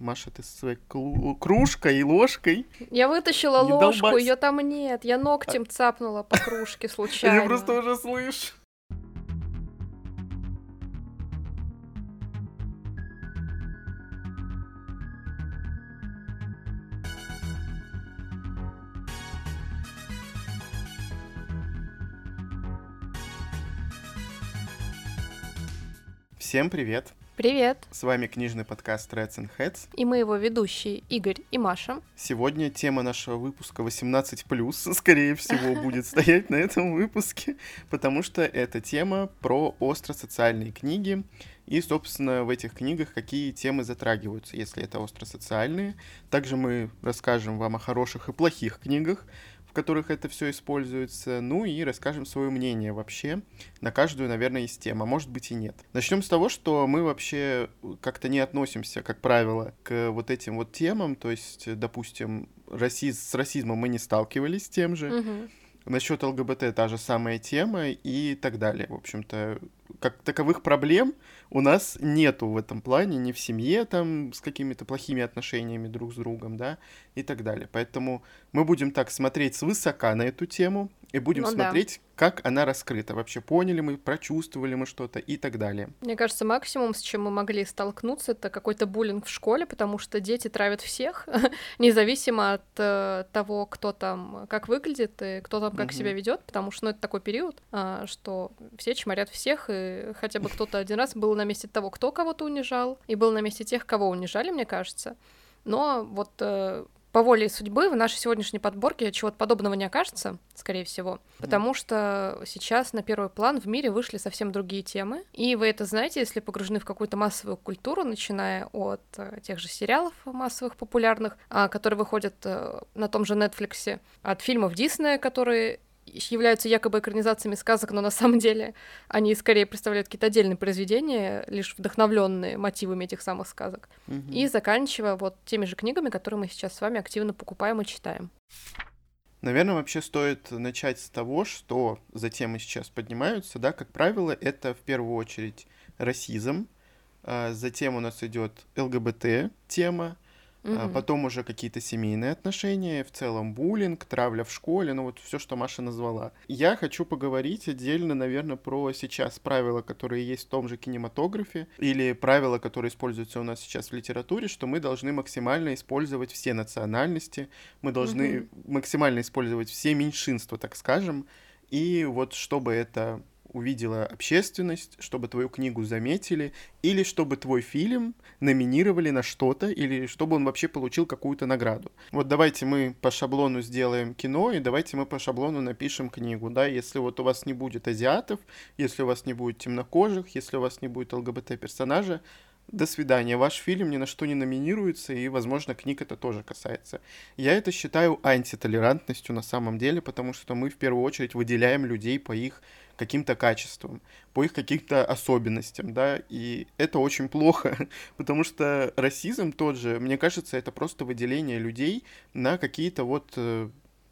Маша, ты со своей клу- кружкой и ложкой. Я вытащила Не ложку, ее там нет. Я ногтем цапнула по кружке случайно. Я просто уже слышу. Всем привет! Привет. С вами книжный подкаст Reds and Heads. И мы его ведущие Игорь и Маша. Сегодня тема нашего выпуска 18+, скорее всего, будет стоять на этом выпуске, потому что это тема про остросоциальные книги, и, собственно, в этих книгах какие темы затрагиваются, если это остросоциальные. Также мы расскажем вам о хороших и плохих книгах, в которых это все используется, ну и расскажем свое мнение вообще на каждую, наверное, из тем, а может быть и нет. Начнем с того, что мы вообще как-то не относимся, как правило, к вот этим вот темам, то есть, допустим, расиз... с расизмом мы не сталкивались с тем же, Мгм. насчет ЛГБТ та же самая тема и так далее. В общем-то, как таковых проблем у нас нету в этом плане, ни в семье там с какими-то плохими отношениями друг с другом, да, и так далее. Поэтому мы будем так смотреть свысока на эту тему и будем Ну да. смотреть, как она раскрыта. Вообще поняли мы, прочувствовали мы что-то и так далее. Мне кажется, максимум, с чем мы могли столкнуться, это какой-то буллинг в школе, потому что дети травят всех, независимо от э, того, кто там как выглядит и кто там как Мгм. себя ведет, потому что ну, это такой период, а, что все чморят всех, и хотя бы кто-то один раз был на месте того, кто кого-то унижал, и был на месте тех, кого унижали, мне кажется. Но вот э, по воле судьбы в нашей сегодняшней подборке чего-то подобного не окажется, скорее всего, потому что сейчас на первый план в мире вышли совсем другие темы, и вы это знаете, если погружены в какую-то массовую культуру, начиная от э, тех же сериалов массовых популярных, а, которые выходят э, на том же Netflix, от фильмов Диснея, которые являются якобы экранизациями сказок, но на самом деле они скорее представляют какие-то отдельные произведения, лишь вдохновленные мотивами этих самых сказок. Мгм. И заканчивая вот теми же книгами, которые мы сейчас с вами активно покупаем и читаем. Наверное, вообще стоит начать с того, что за темы сейчас поднимаются, да, как правило, это в первую очередь расизм, а, затем у нас идет ЛГБТ тема, а, Мгм. потом уже какие-то семейные отношения, в целом буллинг, травля в школе, ну вот все, что Маша назвала. Я хочу поговорить отдельно, наверное, про сейчас правила, которые есть в том же кинематографе, или правила, которые используются у нас сейчас в литературе, что мы должны максимально использовать все национальности, мы должны максимально использовать все меньшинства, так скажем, и вот чтобы это увидела общественность, чтобы твою книгу заметили, или чтобы твой фильм номинировали на что-то, или чтобы он вообще получил какую-то награду. Вот давайте мы по шаблону сделаем кино, и давайте мы по шаблону напишем книгу, да, если вот у вас не будет азиатов, если у вас не будет темнокожих, если у вас не будет ЛГБТ-персонажа, до свидания, ваш фильм ни на что не номинируется, и, возможно, книг это тоже касается. Я это считаю антитолерантностью на самом деле, потому что мы в первую очередь выделяем людей по их каким-то качествам, по их каким-то особенностям, да, и это очень плохо, потому что расизм тот же, мне кажется, это просто выделение людей на какие-то вот э,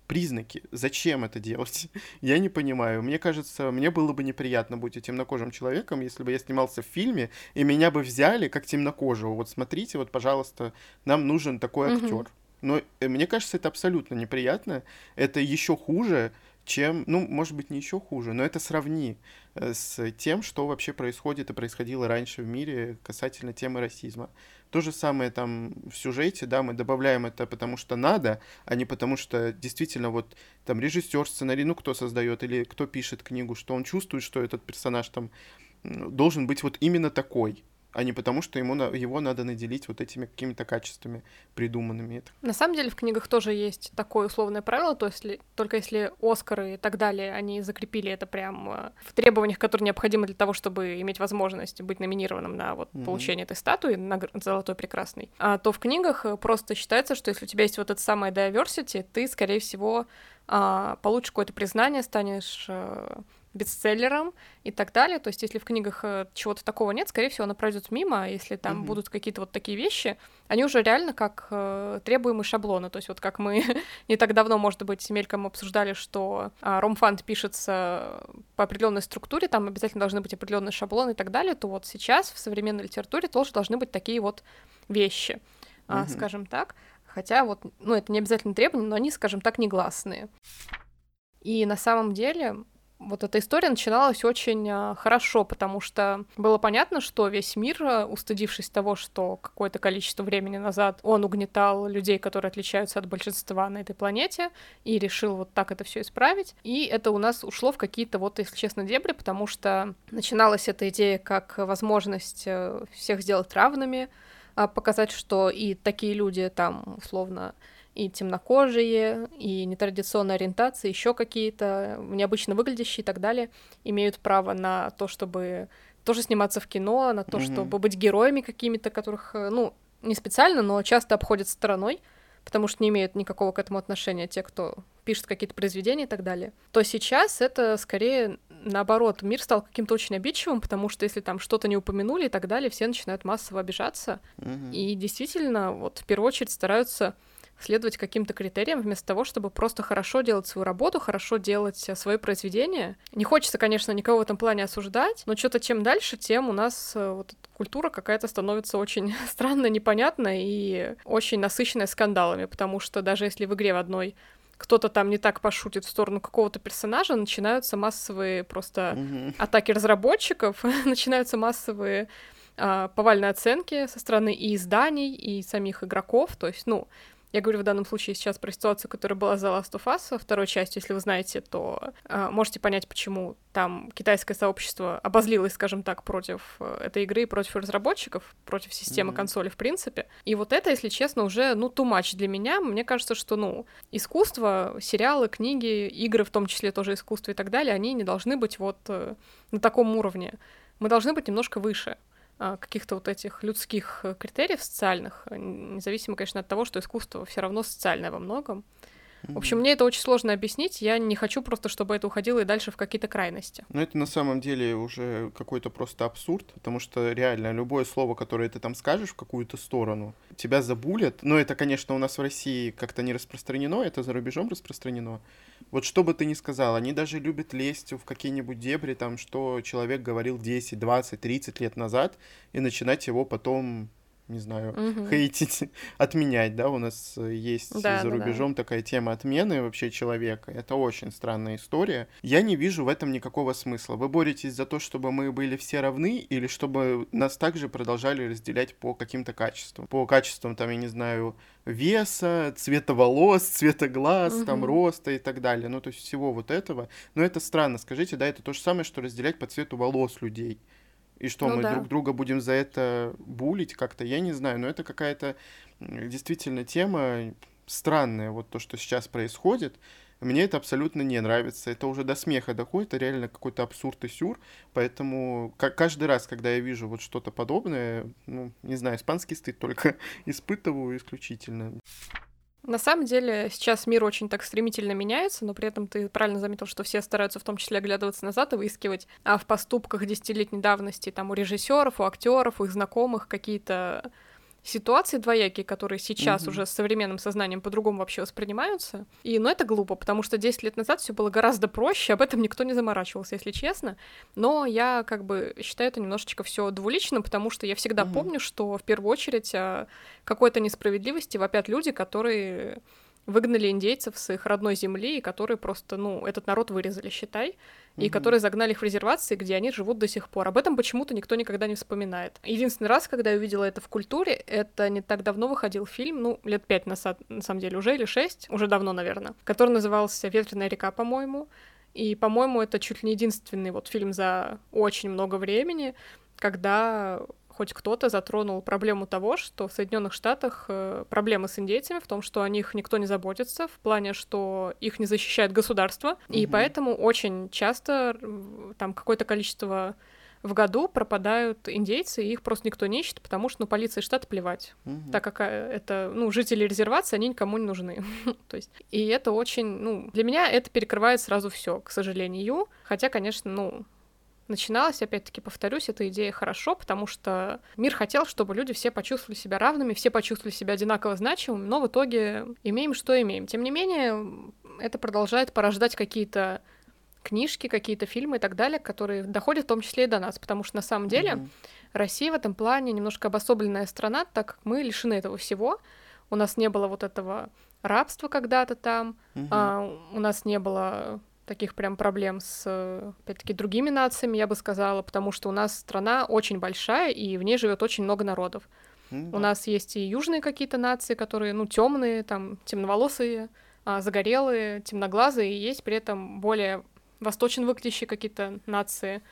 признаки. Зачем это делать? Я не понимаю. Мне кажется, мне было бы неприятно быть темнокожим человеком, если бы я снимался в фильме, и меня бы взяли как темнокожего. Вот смотрите, вот, пожалуйста, нам нужен такой актер. Но э, мне кажется, это абсолютно неприятно. Это еще хуже, чем, ну, может быть, не еще хуже, но это сравни э, с тем, что вообще происходит и происходило раньше в мире касательно темы расизма. То же самое там в сюжете, да, мы добавляем это потому что надо, а не потому что действительно вот там режиссер, сценарий, ну, кто создает или кто пишет книгу, что он чувствует, что этот персонаж там должен быть вот именно такой, а не потому что ему, на- его надо наделить вот этими какими-то качествами придуманными. На самом деле в книгах тоже есть такое условное правило, то есть только если Оскары и так далее, они закрепили это прям э, в требованиях, которые необходимы для того, чтобы иметь возможность быть номинированным на вот Мгм. получение этой статуи, нагр- золотой прекрасной, а, то в книгах э, просто считается, что если у тебя есть вот это самое diversity, ты, скорее всего, а, получишь какое-то признание, станешь э, бестселлером и так далее. То есть, если в книгах э, чего-то такого нет, скорее всего, оно пройдет мимо. А если там Мгм. будут какие-то вот такие вещи, они уже реально как э, требуемые шаблоны. То есть, вот как мы не так давно, может быть, мельком обсуждали, что а, ромфанд пишется по определенной структуре, там обязательно должны быть определенные шаблоны и так далее, то вот сейчас в современной литературе тоже должны быть такие вот вещи. угу. скажем так. Хотя вот, ну, это не обязательно требования, но они, скажем так, негласные. И на самом деле вот эта история начиналась очень э, хорошо, потому что было понятно, что весь мир, э, устыдившись того, что какое-то количество времени назад он угнетал людей, которые отличаются от большинства на этой планете, и решил вот так это все исправить. И это у нас ушло в какие-то вот, если честно, дебри, потому что начиналась эта идея как возможность э, всех сделать равными, а показать, что и такие люди там условно и темнокожие, и нетрадиционной ориентации, еще какие-то необычно выглядящие и так далее, имеют право на то, чтобы тоже сниматься в кино, на то, mm-hmm. чтобы быть героями какими-то, которых, ну, не специально, но часто обходят стороной, потому что не имеют никакого к этому отношения те, кто пишет какие-то произведения и так далее, то сейчас это скорее наоборот, мир стал каким-то очень обидчивым, потому что если там что-то не упомянули и так далее, все начинают массово обижаться. Mm-hmm. И действительно, вот в первую очередь стараются следовать каким-то критериям, вместо того, чтобы просто хорошо делать свою работу, хорошо делать э, свои произведения. Не хочется, конечно, никого в этом плане осуждать, но что-то чем дальше, тем у нас э, вот культура какая-то становится очень странная, непонятная и очень насыщенная скандалами, потому что даже если в игре в одной кто-то там не так пошутит в сторону какого-то персонажа, начинаются массовые просто mm-hmm. атаки разработчиков, начинаются массовые а, повальные оценки со стороны и изданий, и самих игроков. То есть, ну, я говорю в данном случае сейчас про ситуацию, которая была за Last of Us, второй частью, если вы знаете, то э, можете понять, почему там китайское сообщество обозлилось, скажем так, против э, этой игры, против разработчиков, против системы mm-hmm. консоли в принципе. И вот это, если честно, уже, ну, too much для меня. Мне кажется, что, ну, искусство, сериалы, книги, игры, в том числе тоже искусство и так далее, они не должны быть вот э, на таком уровне. Мы должны быть немножко выше. А, каких-то вот этих людских э, критериев социальных, э, независимо, конечно, от того, что искусство все равно социальное во многом. В общем, мне это очень сложно объяснить. Я не хочу просто, чтобы это уходило и дальше в какие-то крайности. Ну, это на самом деле уже какой-то просто абсурд, потому что реально любое слово, которое ты там скажешь в какую-то сторону, тебя забулят. Но это, конечно, у нас в России как-то не распространено, это за рубежом распространено. Вот что бы ты ни сказал, они даже любят лезть в какие-нибудь дебри, там, что человек говорил 10, 20, 30 лет назад, и начинать его потом не знаю, угу. хейтить, отменять, да, у нас есть да, за рубежом да, да. такая тема отмены вообще человека. Это очень странная история. Я не вижу в этом никакого смысла. Вы боретесь за то, чтобы мы были все равны, или чтобы нас также продолжали разделять по каким-то качествам? По качествам, там, я не знаю, веса, цвета волос, цвета глаз, угу. там, роста и так далее. Ну, то есть всего вот этого. Но это странно, скажите, да, это то же самое, что разделять по цвету волос людей. И что, ну, мы да. друг друга будем за это булить как-то, я не знаю, но это какая-то действительно тема странная, вот то, что сейчас происходит. Мне это абсолютно не нравится. Это уже до смеха доходит, это реально какой-то абсурд и сюр. Поэтому каждый раз, когда я вижу вот что-то подобное, ну, не знаю, испанский стыд только испытываю исключительно. На самом деле сейчас мир очень так стремительно меняется, но при этом ты правильно заметил, что все стараются в том числе оглядываться назад и выискивать а в поступках десятилетней давности там у режиссеров, у актеров, у их знакомых какие-то ситуации двоякие, которые сейчас mm-hmm. уже с современным сознанием по-другому вообще воспринимаются. И, ну, это глупо, потому что 10 лет назад все было гораздо проще, об этом никто не заморачивался, если честно. Но я как бы считаю это немножечко все двуличным, потому что я всегда mm-hmm. помню, что в первую очередь какой-то несправедливости вопят люди, которые выгнали индейцев с их родной земли, и которые просто, ну, этот народ вырезали, считай, mm-hmm. и которые загнали их в резервации, где они живут до сих пор. Об этом почему-то никто никогда не вспоминает. Единственный раз, когда я увидела это в культуре, это не так давно выходил фильм, ну, лет пять на, на самом деле уже, или шесть, уже давно, наверное, который назывался «Ветреная река», по-моему, и, по-моему, это чуть ли не единственный вот фильм за очень много времени, когда хоть кто-то затронул проблему того, что в Соединенных Штатах э, проблемы с индейцами в том, что о них никто не заботится, в плане, что их не защищает государство, угу. и поэтому очень часто там какое-то количество в году пропадают индейцы, и их просто никто не ищет, потому что, ну, полиции штата плевать, угу. так как э, это, ну, жители резервации, они никому не нужны. То есть, и это очень, ну, для меня это перекрывает сразу все, к сожалению. Хотя, конечно, ну, начиналась, опять-таки, повторюсь, эта идея хорошо, потому что мир хотел, чтобы люди все почувствовали себя равными, все почувствовали себя одинаково значимыми, но в итоге имеем, что имеем. Тем не менее, это продолжает порождать какие-то книжки, какие-то фильмы и так далее, которые доходят в том числе и до нас, потому что на самом деле mm-hmm. Россия в этом плане немножко обособленная страна, так как мы лишены этого всего. У нас не было вот этого рабства когда-то там, угу. а, у нас не было таких прям проблем с, опять-таки, другими нациями, я бы сказала, потому что у нас страна очень большая, и в ней живет очень много народов. Mm-hmm. У нас есть и южные какие-то нации, которые, ну, темные, там, темноволосые, а, загорелые, темноглазые, и есть при этом более восточно выглядящие какие-то нации,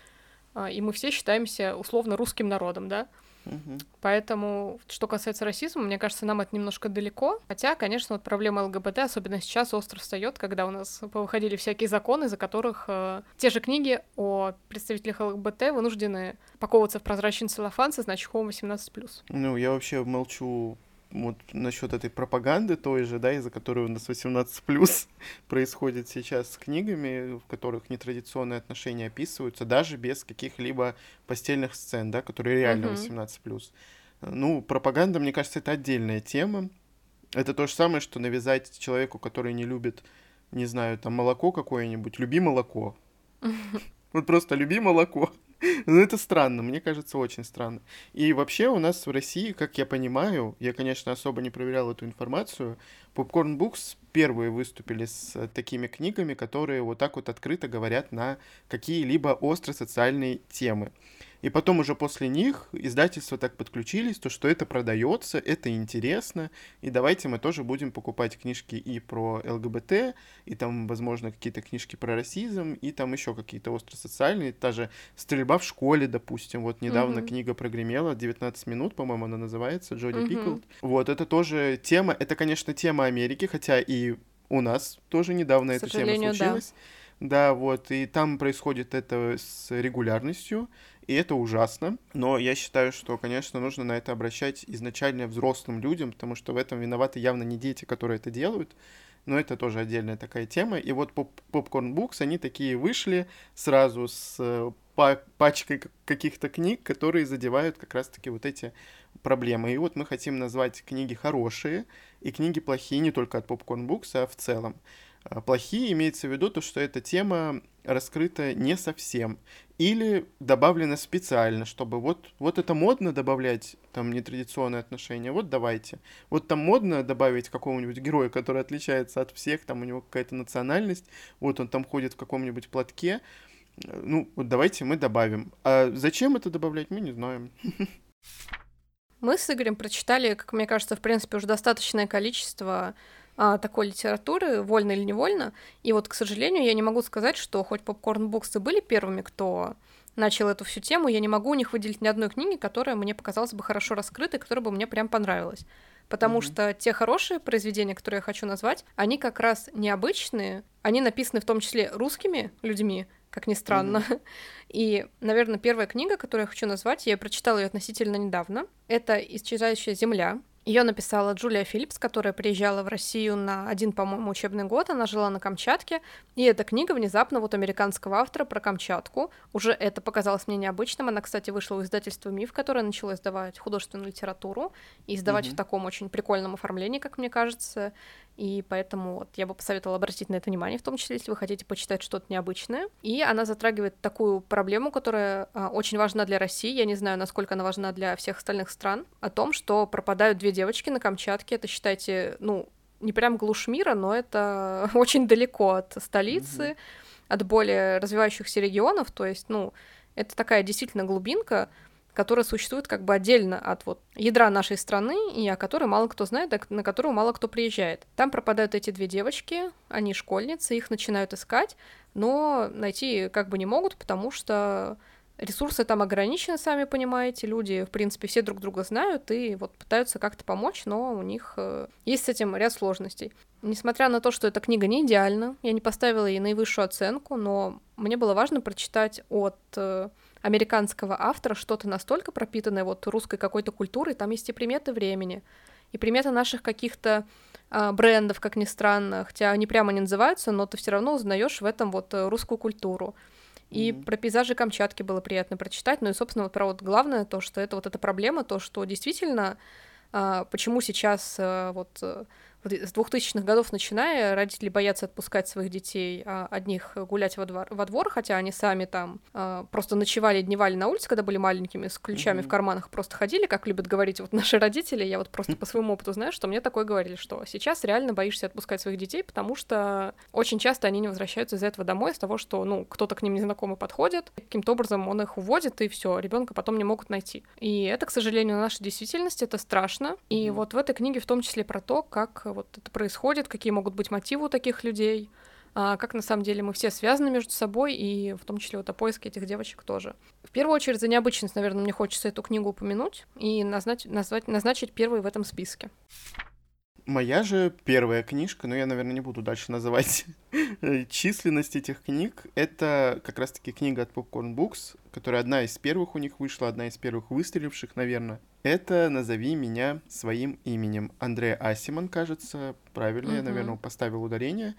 а, и мы все считаемся условно русским народом, да. Угу. Поэтому, что касается расизма, мне кажется, нам это немножко далеко. Хотя, конечно, вот проблема ЛГБТ, особенно сейчас, остро встает, когда у нас выходили всякие законы, за которых э, те же книги о представителях ЛГБТ вынуждены паковываться в прозрачный целлофан со значком 18+. Ну, я вообще молчу вот насчет этой пропаганды той же, да, из-за которой у нас 18 плюс происходит сейчас с книгами, в которых нетрадиционные отношения описываются, даже без каких-либо постельных сцен, да, которые реально 18 плюс. Ну, пропаганда, мне кажется, это отдельная тема. Это то же самое, что навязать человеку, который не любит, не знаю, там молоко какое-нибудь, люби молоко. Вот просто люби молоко. Ну, это странно, мне кажется, очень странно. И вообще у нас в России, как я понимаю, я, конечно, особо не проверял эту информацию, Popcorn Books первые выступили с такими книгами, которые вот так вот открыто говорят на какие-либо остро социальные темы. И потом уже после них издательства так подключились, то что это продается, это интересно, и давайте мы тоже будем покупать книжки и про ЛГБТ, и там, возможно, какие-то книжки про расизм, и там еще какие-то остросоциальные, та же «Стрельба в школе», допустим, вот недавно mm-hmm. книга прогремела, 19 минут, по-моему, она называется, Джоди mm-hmm. Пиклд. Вот, это тоже тема, это, конечно, тема Америки, хотя и у нас тоже недавно эта тема случилась. Да. Да, вот, и там происходит это с регулярностью, и это ужасно. Но я считаю, что, конечно, нужно на это обращать изначально взрослым людям, потому что в этом виноваты явно не дети, которые это делают. Но это тоже отдельная такая тема. И вот Popcorn Books, они такие вышли сразу с э, пачкой каких-то книг, которые задевают как раз-таки вот эти проблемы. И вот мы хотим назвать книги хорошие и книги плохие не только от Popcorn Books, а в целом. А плохие имеется в виду то, что эта тема раскрыта не совсем или добавлено специально, чтобы вот, вот это модно добавлять там нетрадиционные отношения, вот давайте. Вот там модно добавить какого-нибудь героя, который отличается от всех, там у него какая-то национальность, вот он там ходит в каком-нибудь платке, ну, вот давайте мы добавим. А зачем это добавлять, мы не знаем. Мы с Игорем прочитали, как мне кажется, в принципе, уже достаточное количество а, такой литературы, вольно или невольно. И вот, к сожалению, я не могу сказать, что хоть попкорн буксы были первыми, кто начал эту всю тему, я не могу у них выделить ни одной книги, которая мне показалась бы хорошо раскрытой, которая бы мне прям понравилась. Потому mm-hmm. что те хорошие произведения, которые я хочу назвать, они как раз необычные, они написаны в том числе русскими людьми, как ни странно. Mm-hmm. И, наверное, первая книга, которую я хочу назвать, я прочитала ее относительно недавно, это «Исчезающая земля» Ее написала Джулия Филлипс, которая приезжала в Россию на один, по-моему, учебный год. Она жила на Камчатке. И эта книга внезапно вот американского автора про Камчатку. Уже это показалось мне необычным. Она, кстати, вышла у издательства «Миф», которое начало издавать художественную литературу и издавать mm-hmm. в таком очень прикольном оформлении, как мне кажется. И поэтому вот я бы посоветовала обратить на это внимание, в том числе, если вы хотите почитать что-то необычное. И она затрагивает такую проблему, которая а, очень важна для России. Я не знаю, насколько она важна для всех остальных стран. О том, что пропадают две девочки на Камчатке. Это, считайте, ну, не прям глушь мира, но это очень далеко от столицы, mm-hmm. от более развивающихся регионов. То есть, ну, это такая действительно глубинка, которая существует как бы отдельно от вот ядра нашей страны, и о которой мало кто знает, на которую мало кто приезжает. Там пропадают эти две девочки, они школьницы, их начинают искать, но найти как бы не могут, потому что ресурсы там ограничены, сами понимаете, люди, в принципе, все друг друга знают и вот пытаются как-то помочь, но у них э, есть с этим ряд сложностей. Несмотря на то, что эта книга не идеальна, я не поставила ей наивысшую оценку, но мне было важно прочитать от э, американского автора что-то настолько пропитанное вот русской какой-то культурой, там есть и приметы времени, и приметы наших каких-то а, брендов, как ни странно, хотя они прямо не называются, но ты все равно узнаешь в этом вот э, русскую культуру. И mm-hmm. про пейзажи Камчатки было приятно прочитать. Ну и, собственно, вот про вот главное то, что это вот эта проблема, то, что действительно, а, почему сейчас а, вот э, с 2000-х годов начиная родители боятся отпускать своих детей а, одних гулять во двор, во двор, хотя они сами там а, просто ночевали, дневали на улице, когда были маленькими, с ключами mm-hmm. в карманах просто ходили, как любят говорить вот наши родители. Я вот просто по своему опыту знаю, что мне такое говорили, что сейчас реально боишься отпускать своих детей, потому что очень часто они не возвращаются из этого домой, из того, что, ну, кто-то к ним незнакомый подходит, каким-то образом он их уводит, и все, ребенка потом не могут найти. И это, к сожалению, наша действительность, это страшно. И mm-hmm. вот в этой книге в том числе про то, как вот это происходит, какие могут быть мотивы у таких людей, а, как на самом деле мы все связаны между собой, и в том числе вот о поиске этих девочек тоже. В первую очередь за необычность, наверное, мне хочется эту книгу упомянуть и назначить, назвать, назначить первой в этом списке. Моя же первая книжка, но я, наверное, не буду дальше называть численность этих книг. Это как раз-таки книга от Popcorn Books, которая одна из первых у них вышла, одна из первых выстреливших, наверное. Это «Назови меня своим именем». Андрея Асимон, кажется, правильно uh-huh. я, наверное, поставил ударение.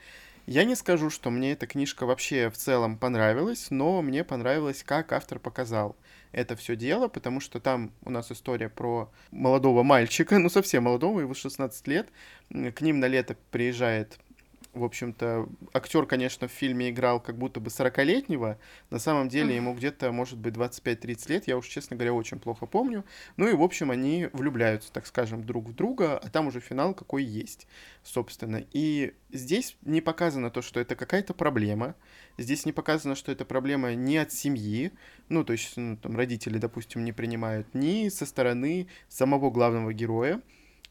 Я не скажу, что мне эта книжка вообще в целом понравилась, но мне понравилось, как автор показал это все дело, потому что там у нас история про молодого мальчика, ну совсем молодого, его 16 лет, к ним на лето приезжает в общем-то, актер, конечно, в фильме играл как будто бы 40-летнего, на самом деле ему где-то, может быть, 25-30 лет, я уж, честно говоря, очень плохо помню. Ну и, в общем, они влюбляются, так скажем, друг в друга, а там уже финал какой есть, собственно. И здесь не показано то, что это какая-то проблема, здесь не показано, что это проблема не от семьи, ну, то есть, ну, там, родители, допустим, не принимают, ни со стороны самого главного героя,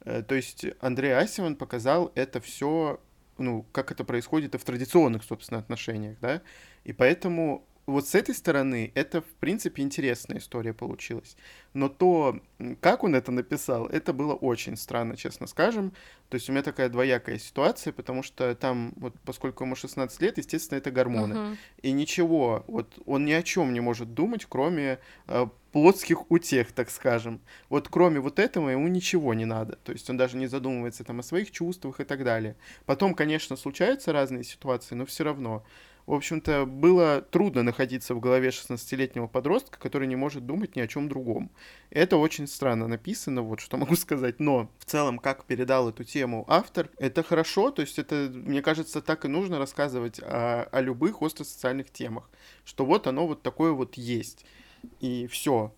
э, то есть Андрей Асимон показал это все ну, как это происходит и в традиционных, собственно, отношениях, да, и поэтому вот с этой стороны это, в принципе, интересная история получилась. Но то, как он это написал, это было очень странно, честно скажем. То есть у меня такая двоякая ситуация, потому что там, вот поскольку ему 16 лет, естественно, это гормоны. Uh-huh. И ничего, вот он ни о чем не может думать, кроме э, плотских утех, так скажем. Вот кроме вот этого ему ничего не надо. То есть он даже не задумывается там о своих чувствах и так далее. Потом, конечно, случаются разные ситуации, но все равно в общем-то, было трудно находиться в голове 16-летнего подростка, который не может думать ни о чем другом. Это очень странно написано, вот что могу сказать. Но в целом, как передал эту тему автор, это хорошо. То есть это, мне кажется, так и нужно рассказывать о, о любых остро-социальных темах. Что вот оно вот такое вот есть. И все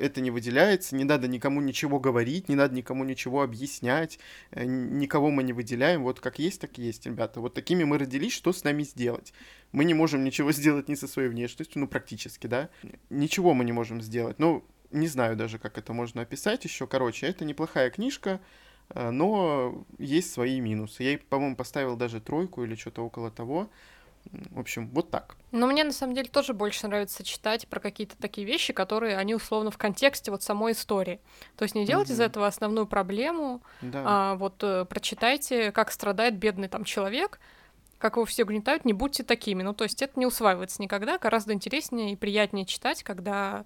это не выделяется, не надо никому ничего говорить, не надо никому ничего объяснять, э, никого мы не выделяем, вот как есть, так и есть, ребята. Вот такими мы родились, что с нами сделать? Мы не можем ничего сделать ни со своей внешностью, ну, практически, да, ничего мы не можем сделать, ну, не знаю даже, как это можно описать еще, короче, это неплохая книжка, э, но есть свои минусы. Я по-моему, поставил даже тройку или что-то около того, в общем, вот так. Но мне на самом деле тоже больше нравится читать про какие-то такие вещи, которые они условно в контексте вот самой истории. То есть не делать mm-hmm. из этого основную проблему, да. а вот э, прочитайте, как страдает бедный там человек, как его все угнетают, не будьте такими. Ну, то есть это не усваивается никогда. Гораздо интереснее и приятнее читать, когда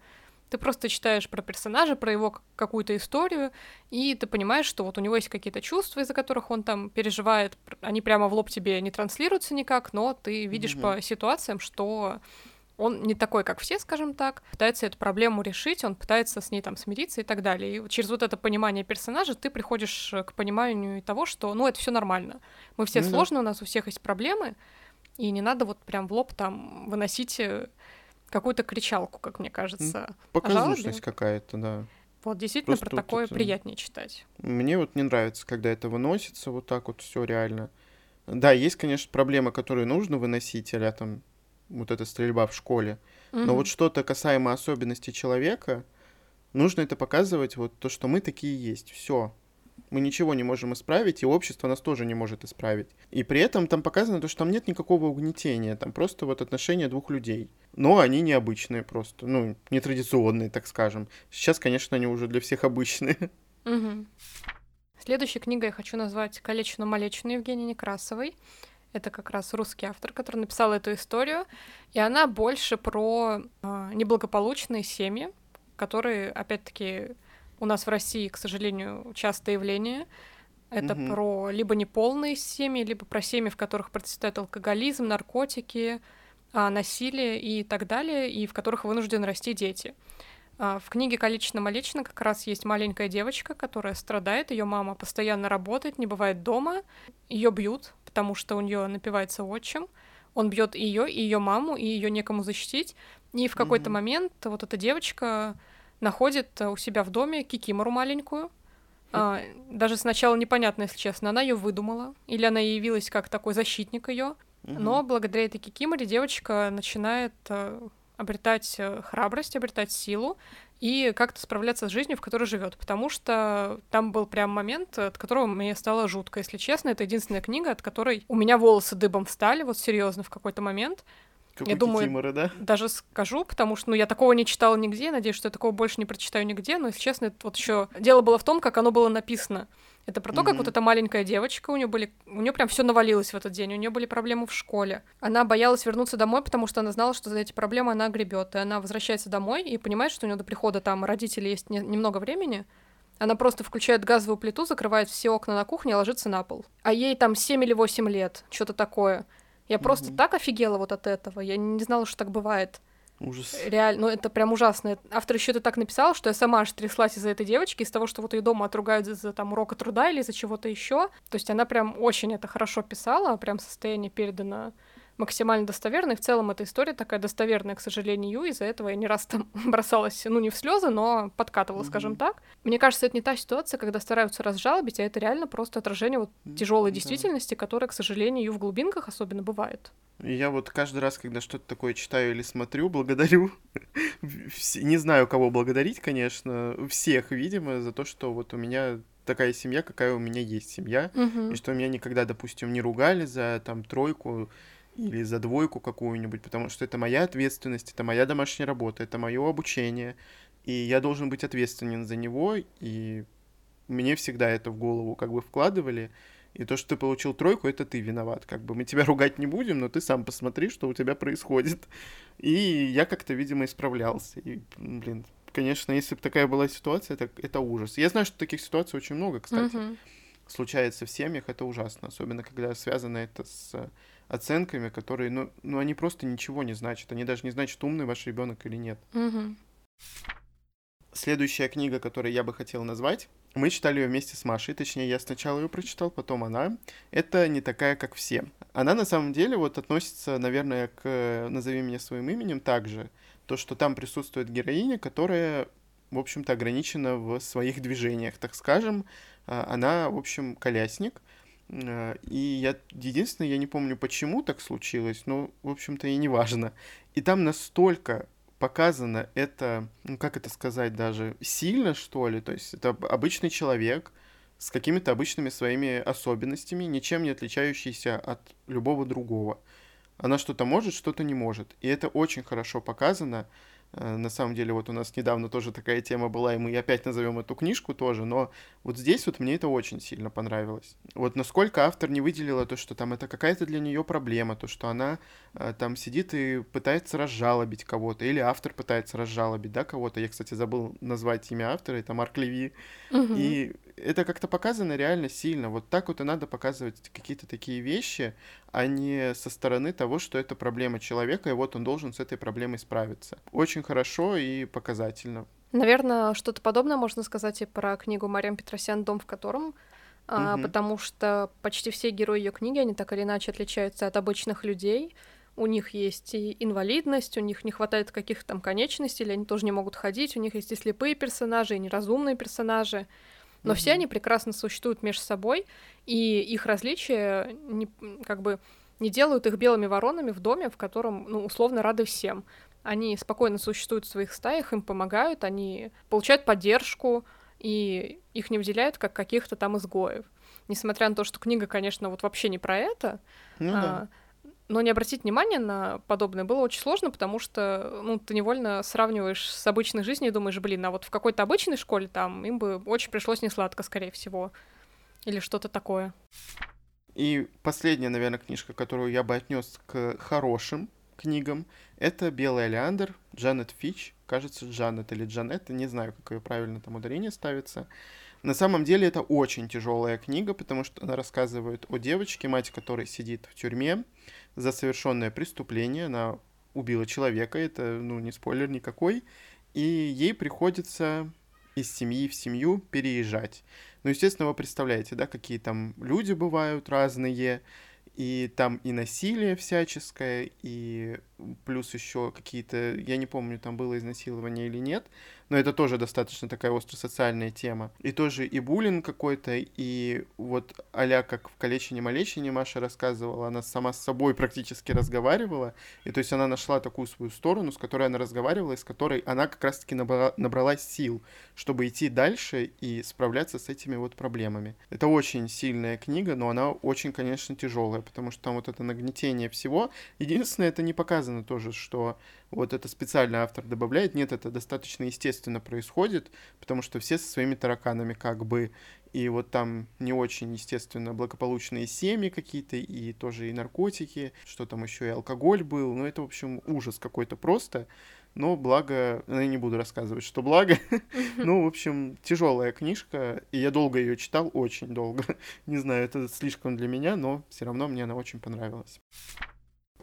ты просто читаешь про персонажа, про его какую-то историю, и ты понимаешь, что вот у него есть какие-то чувства, из-за которых он там переживает. Они прямо в лоб тебе не транслируются никак, но ты видишь mm-hmm. по ситуациям, что он не такой, как все, скажем так, пытается эту проблему решить, он пытается с ней там смириться и так далее. И через вот это понимание персонажа ты приходишь к пониманию того, что, ну, это все нормально. Мы все mm-hmm. сложны, у нас у всех есть проблемы, и не надо вот прям в лоб там выносить э, какую-то кричалку, как мне кажется. Показушность какая-то, да. Вот действительно Просто про такое это... приятнее читать. Мне вот не нравится, когда это выносится вот так вот все реально. Да, есть, конечно, проблемы, которые нужно выносить, а там вот эта стрельба в школе. Угу. Но вот что-то касаемо особенностей человека, нужно это показывать, вот то, что мы такие есть. Все мы ничего не можем исправить, и общество нас тоже не может исправить. И при этом там показано то, что там нет никакого угнетения, там просто вот отношения двух людей. Но они необычные просто, ну, нетрадиционные, так скажем. Сейчас, конечно, они уже для всех обычные. Угу. Следующей книгой я хочу назвать «Калечину-малечину» Евгении Некрасовой. Это как раз русский автор, который написал эту историю. И она больше про э, неблагополучные семьи, которые, опять-таки, у нас в России, к сожалению, частое явление. Это угу. про либо неполные семьи, либо про семьи, в которых процветает алкоголизм, наркотики, а, насилие и так далее, и в которых вынуждены расти дети. А, в книге «Колично-молично» как раз есть маленькая девочка, которая страдает, ее мама постоянно работает, не бывает дома, ее бьют, потому что у нее напивается отчим, он бьет ее, и ее маму, и ее некому защитить, и в какой-то mm-hmm. момент вот эта девочка находит у себя в доме кикимору маленькую, а, даже сначала непонятно, если честно, она ее выдумала, или она явилась как такой защитник ее, но благодаря этой кикиморе девочка начинает э, обретать э, храбрость, обретать силу и как-то справляться с жизнью, в которой живет. Потому что там был прям момент, от которого мне стало жутко, если честно. Это единственная книга, от которой у меня волосы дыбом встали, вот серьезно, в какой-то момент. Я думаю, Кикимора, да? даже скажу, потому что ну, я такого не читала нигде, надеюсь, что я такого больше не прочитаю нигде, но, если честно, это вот еще дело было в том, как оно было написано. Это про то, mm-hmm. как вот эта маленькая девочка, у нее были, у нее прям все навалилось в этот день, у нее были проблемы в школе. Она боялась вернуться домой, потому что она знала, что за эти проблемы она гребет. И она возвращается домой и понимает, что у нее до прихода там родители есть не, немного времени. Она просто включает газовую плиту, закрывает все окна на кухне и ложится на пол. А ей там 7 или 8 лет, что-то такое. Я mm-hmm. просто так офигела вот от этого. Я не знала, что так бывает. Ужас. Реально, ну это прям ужасно. Автор еще это так написал, что я сама аж тряслась из-за этой девочки, из того, что вот ее дома отругают за там урока труда или за чего-то еще. То есть она прям очень это хорошо писала, прям состояние передано максимально достоверной. В целом эта история такая достоверная, к сожалению, из-за этого я не раз там бросалась, ну, не в слезы, но подкатывала, mm-hmm. скажем так. Мне кажется, это не та ситуация, когда стараются разжалобить, а это реально просто отражение вот тяжелой mm-hmm. действительности, которая, к сожалению, в глубинках особенно бывает. Я вот каждый раз, когда что-то такое читаю или смотрю, благодарю. Не знаю, кого благодарить, конечно. Всех, видимо, за то, что вот у меня такая семья, какая у меня есть семья. Угу. И что меня никогда, допустим, не ругали за там тройку или за двойку какую-нибудь, потому что это моя ответственность, это моя домашняя работа, это мое обучение, и я должен быть ответственен за него, и мне всегда это в голову как бы вкладывали, и то, что ты получил тройку, это ты виноват. Как бы мы тебя ругать не будем, но ты сам посмотри, что у тебя происходит. И я как-то, видимо, исправлялся. И, блин, конечно, если бы такая была ситуация, это, это ужас. Я знаю, что таких ситуаций очень много, кстати. Uh-huh. Случается в семьях, это ужасно. Особенно, когда связано это с оценками, которые, ну, ну, они просто ничего не значат. Они даже не значат, умный ваш ребенок или нет. Угу. Следующая книга, которую я бы хотел назвать, мы читали ее вместе с Машей, точнее, я сначала ее прочитал, потом она. Это не такая, как все. Она на самом деле вот относится, наверное, к «Назови меня своим именем» также. То, что там присутствует героиня, которая, в общем-то, ограничена в своих движениях, так скажем. А, она, в общем, колясник, и я единственное, я не помню, почему так случилось, но, в общем-то, и не важно. И там настолько показано это, ну как это сказать даже, сильно, что ли, то есть это обычный человек с какими-то обычными своими особенностями, ничем не отличающийся от любого другого. Она что-то может, что-то не может. И это очень хорошо показано. Э, на самом деле, вот у нас недавно тоже такая тема была, и мы опять назовем эту книжку тоже, но вот здесь вот мне это очень сильно понравилось. Вот насколько автор не выделила то, что там это какая-то для нее проблема, то, что она э, там сидит и пытается разжалобить кого-то, или автор пытается разжалобить, да, кого-то. Я, кстати, забыл назвать имя автора, это Марк Леви. Угу. И это как-то показано реально сильно. Вот так вот и надо показывать какие-то такие вещи, а не со стороны того, что это проблема человека, и вот он должен с этой проблемой справиться. Очень хорошо и показательно. Наверное, что-то подобное можно сказать и про книгу Мариам Петросян «Дом в котором», а, потому что почти все герои ее книги, они так или иначе отличаются от обычных людей. У них есть и инвалидность, у них не хватает каких-то там конечностей, или они тоже не могут ходить, у них есть и слепые персонажи, и неразумные персонажи но mm-hmm. все они прекрасно существуют между собой, и их различия не, как бы не делают их белыми воронами в доме, в котором, ну, условно, рады всем. Они спокойно существуют в своих стаях, им помогают, они получают поддержку, и их не выделяют как каких-то там изгоев. Несмотря на то, что книга, конечно, вот вообще не про это, ну, а, да. Но не обратить внимания на подобное было очень сложно, потому что, ну, ты невольно сравниваешь с обычной жизнью и думаешь, блин, а вот в какой-то обычной школе там им бы очень пришлось несладко, скорее всего. Или что-то такое. И последняя, наверное, книжка, которую я бы отнес к хорошим книгам, это «Белый Алиандр» Джанет Фич. Кажется, Джанет или Джанет, не знаю, как ее правильно там ударение ставится. На самом деле это очень тяжелая книга, потому что она рассказывает о девочке, мать которой сидит в тюрьме, за совершенное преступление. Она убила человека, это, ну, не спойлер никакой. и ей приходится из семьи в семью переезжать. Ну, естественно, вы представляете, да, какие там люди бывают разные, и там и насилие всяческое, и плюс еще какие-то, я не помню, там было изнасилование или нет, но это тоже достаточно такая остросоциальная тема. И тоже и буллинг какой-то, и вот а как в «Калечине-малечине» Маша рассказывала, она сама с собой практически разговаривала, и то есть она нашла такую свою сторону, с которой она разговаривала, и с которой она как раз-таки набрала, набралась сил, чтобы идти дальше и справляться с этими вот проблемами. Это очень сильная книга, но она очень, конечно, тяжелая, потому что там вот это нагнетение всего. Единственное, это не показано тоже, что вот это специально автор добавляет. Нет, это достаточно естественно происходит, потому что все со своими тараканами как бы, и вот там не очень, естественно, благополучные семьи какие-то, и тоже и наркотики, что там еще и алкоголь был, ну это, в общем, ужас какой-то просто, но благо, ну, я не буду рассказывать, что благо, ну, в общем, тяжелая книжка, и я долго ее читал, очень долго, не знаю, это слишком для меня, но все равно мне она очень понравилась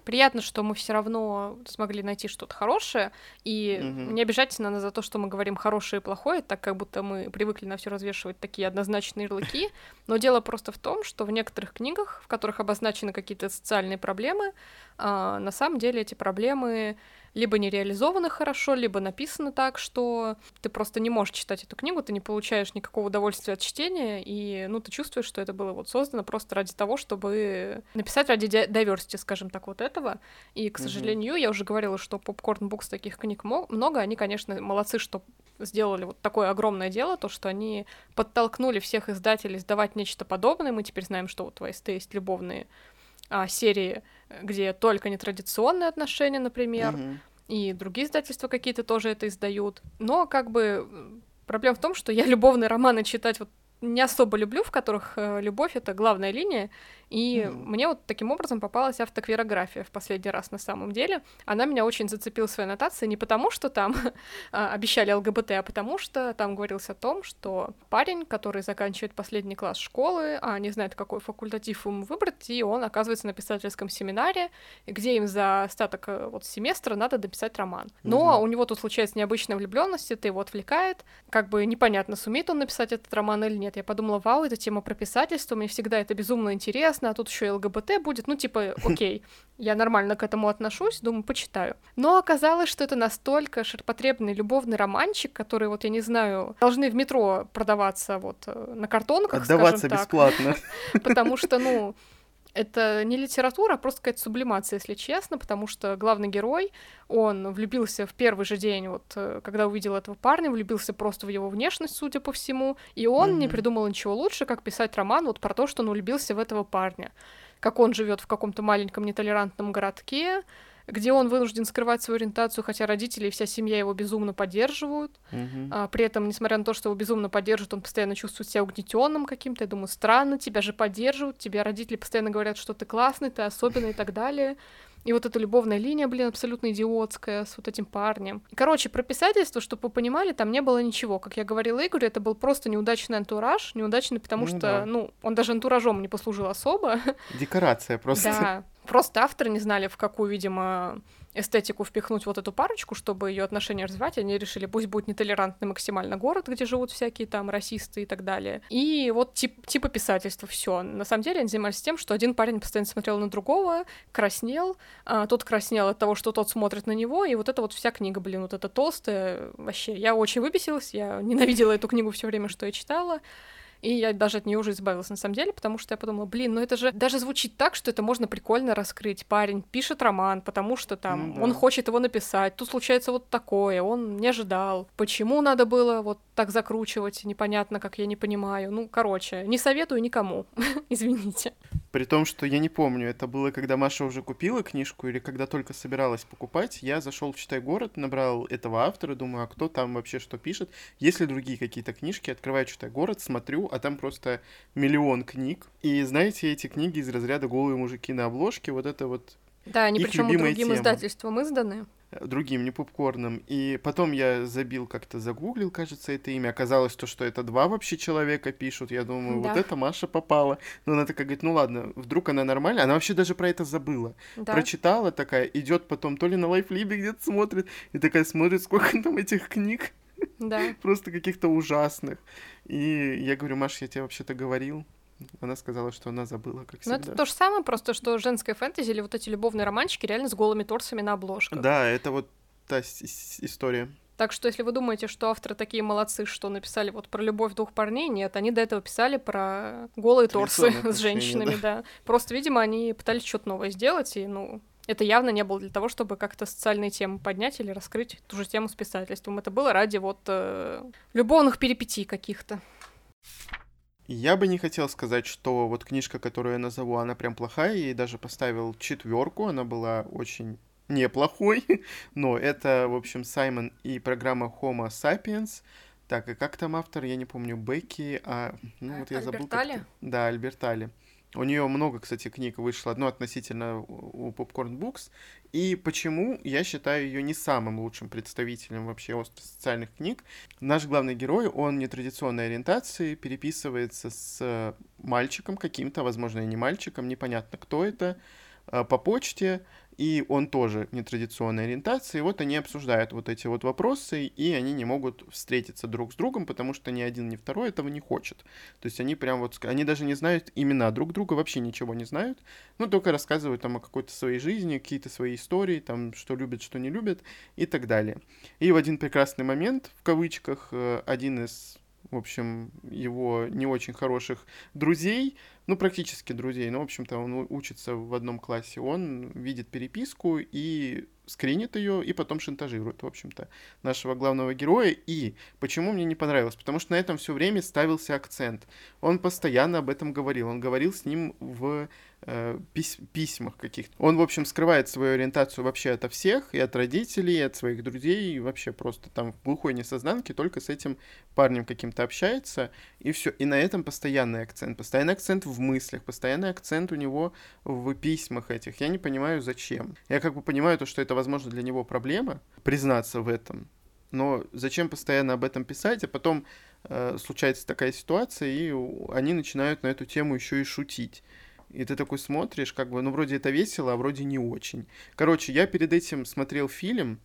приятно, что мы все равно смогли найти что-то хорошее, и угу. не обижательно за то, что мы говорим хорошее и плохое, так как будто мы привыкли на все развешивать такие однозначные ярлыки. Но дело просто в том, что в некоторых книгах, в которых обозначены какие-то социальные проблемы, а, на самом деле эти проблемы либо не реализовано хорошо, либо написано так, что ты просто не можешь читать эту книгу, ты не получаешь никакого удовольствия от чтения, и, ну, ты чувствуешь, что это было вот создано просто ради того, чтобы написать ради diversity, скажем так, вот этого. И, к сожалению, mm-hmm. я уже говорила, что Popcorn Books таких книг много, они, конечно, молодцы, что сделали вот такое огромное дело, то, что они подтолкнули всех издателей сдавать нечто подобное. Мы теперь знаем, что вот у АСТ есть любовные а, серии, где только нетрадиционные отношения, например, mm-hmm. и другие издательства какие-то тоже это издают. Но как бы проблема в том, что я любовные романы читать вот не особо люблю, в которых э, любовь это главная линия, и mm. мне вот таким образом попалась автоквирография в последний раз на самом деле. Она меня очень зацепила своей аннотацией не потому, что там а, обещали ЛГБТ, а потому что там говорилось о том, что парень, который заканчивает последний класс школы, а не знает, какой факультатив ему выбрать, и он оказывается на писательском семинаре, где им за остаток э, вот семестра надо дописать роман. Но mm-hmm. у него тут случается необычная влюбленность, это его отвлекает, как бы непонятно, сумеет он написать этот роман или нет. Я подумала, вау, это тема про писательство, мне всегда это безумно интересно, интересно, а тут еще и ЛГБТ будет, ну, типа, окей, я нормально к этому отношусь, думаю, почитаю. Но оказалось, что это настолько ширпотребный любовный романчик, который, вот, я не знаю, должны в метро продаваться вот э, на картонках, Отдаваться бесплатно. Потому что, ну, это не литература, а просто какая-то сублимация, если честно, потому что главный герой, он влюбился в первый же день, вот э, когда увидел этого парня, влюбился просто в его внешность, судя по всему, и он mm-hmm. не придумал ничего лучше, как писать роман вот про то, что он влюбился в этого парня, как он живет в каком-то маленьком нетолерантном городке, где он вынужден скрывать свою ориентацию, хотя родители и вся семья его безумно поддерживают. Mm-hmm. А, при этом, несмотря на то, что его безумно поддерживают, он постоянно чувствует себя угнетенным каким-то. Я думаю, странно, тебя же поддерживают, тебе родители постоянно говорят, что ты классный, ты особенный и так далее. И вот эта любовная линия, блин, абсолютно идиотская с вот этим парнем. Короче, про писательство, чтобы вы понимали, там не было ничего. Как я говорила Игорю, это был просто неудачный антураж. Неудачный, потому ну, что, да. ну, он даже антуражом не послужил особо. Декорация просто. Да. Просто авторы не знали, в какую, видимо, эстетику впихнуть вот эту парочку, чтобы ее отношения развивать. Они решили, пусть будет нетолерантный максимально город, где живут всякие там расисты и так далее. И вот тип, типа писательства, все. На самом деле они занимались тем, что один парень постоянно смотрел на другого, краснел, а тот краснел от того, что тот смотрит на него, и вот это вот вся книга, блин, вот эта толстая, вообще, я очень выбесилась, я ненавидела эту книгу все время, что я читала. И я даже от нее уже избавилась на самом деле, потому что я подумала, блин, ну это же даже звучит так, что это можно прикольно раскрыть. Парень пишет роман, потому что там ну, да. он хочет его написать. Тут случается вот такое, он не ожидал. Почему надо было вот так закручивать, непонятно, как я не понимаю. Ну, короче, не советую никому, извините. При том, что я не помню, это было, когда Маша уже купила книжку или когда только собиралась покупать, я зашел в «Читай город», набрал этого автора, думаю, а кто там вообще что пишет. Есть ли другие какие-то книжки, открываю «Читай город», смотрю, а там просто миллион книг. И знаете, эти книги из разряда «Голые мужики на обложке», вот это вот Да, они причем другим тема. издательством изданы. Другим, не попкорном. И потом я забил как-то, загуглил, кажется, это имя. Оказалось то, что это два вообще человека пишут. Я думаю, да. вот это Маша попала. Но она такая говорит, ну ладно, вдруг она нормальная. Она вообще даже про это забыла. Да. Прочитала такая, идет потом то ли на лайфлибе где-то смотрит, и такая смотрит, сколько там этих книг. Да. Просто каких-то ужасных. И я говорю, Маша, я тебе вообще-то говорил. Она сказала, что она забыла, как всегда. Ну, это то же самое, просто что женская фэнтези или вот эти любовные романчики реально с голыми торсами на обложках. Да, это вот та история. Так что, если вы думаете, что авторы такие молодцы, что написали вот про любовь двух парней, нет, они до этого писали про голые торсы с женщинами, да. да. Просто, видимо, они пытались что-то новое сделать, и, ну, это явно не было для того, чтобы как-то социальные темы поднять или раскрыть ту же тему с писательством. Это было ради вот э, любовных перипетий каких-то. Я бы не хотел сказать, что вот книжка, которую я назову, она прям плохая. Я ей даже поставил четверку. Она была очень неплохой. Но это, в общем, Саймон и программа Homo Sapiens. Так, и как там автор, я не помню, Бекки, а... Ну, вот я забыл. Альбертали? Да, Альбертали. У нее много, кстати, книг вышло, одно относительно у Popcorn Books. И почему я считаю ее не самым лучшим представителем вообще социальных книг? Наш главный герой, он нетрадиционной ориентации, переписывается с мальчиком каким-то, возможно, и не мальчиком, непонятно кто это, а, по почте, и он тоже нетрадиционной ориентации. И вот они обсуждают вот эти вот вопросы, и они не могут встретиться друг с другом, потому что ни один, ни второй этого не хочет. То есть они прям вот, они даже не знают имена друг друга, вообще ничего не знают, ну, только рассказывают там о какой-то своей жизни, какие-то свои истории, там, что любят, что не любят и так далее. И в один прекрасный момент, в кавычках, э, один из в общем, его не очень хороших друзей, ну, практически друзей, ну, в общем-то, он учится в одном классе, он видит переписку и скринит ее, и потом шантажирует, в общем-то, нашего главного героя. И почему мне не понравилось? Потому что на этом все время ставился акцент. Он постоянно об этом говорил. Он говорил с ним в э, пись письмах каких-то. Он, в общем, скрывает свою ориентацию вообще ото всех, и от родителей, и от своих друзей, и вообще просто там в глухой несознанке только с этим парнем каким-то общается, и все. И на этом постоянный акцент. Постоянный акцент в мыслях, постоянный акцент у него в письмах этих. Я не понимаю, зачем. Я как бы понимаю то, что это, возможно, для него проблема, признаться в этом, но зачем постоянно об этом писать, а потом э, случается такая ситуация, и они начинают на эту тему еще и шутить. И ты такой смотришь, как бы, ну, вроде это весело, а вроде не очень. Короче, я перед этим смотрел фильм,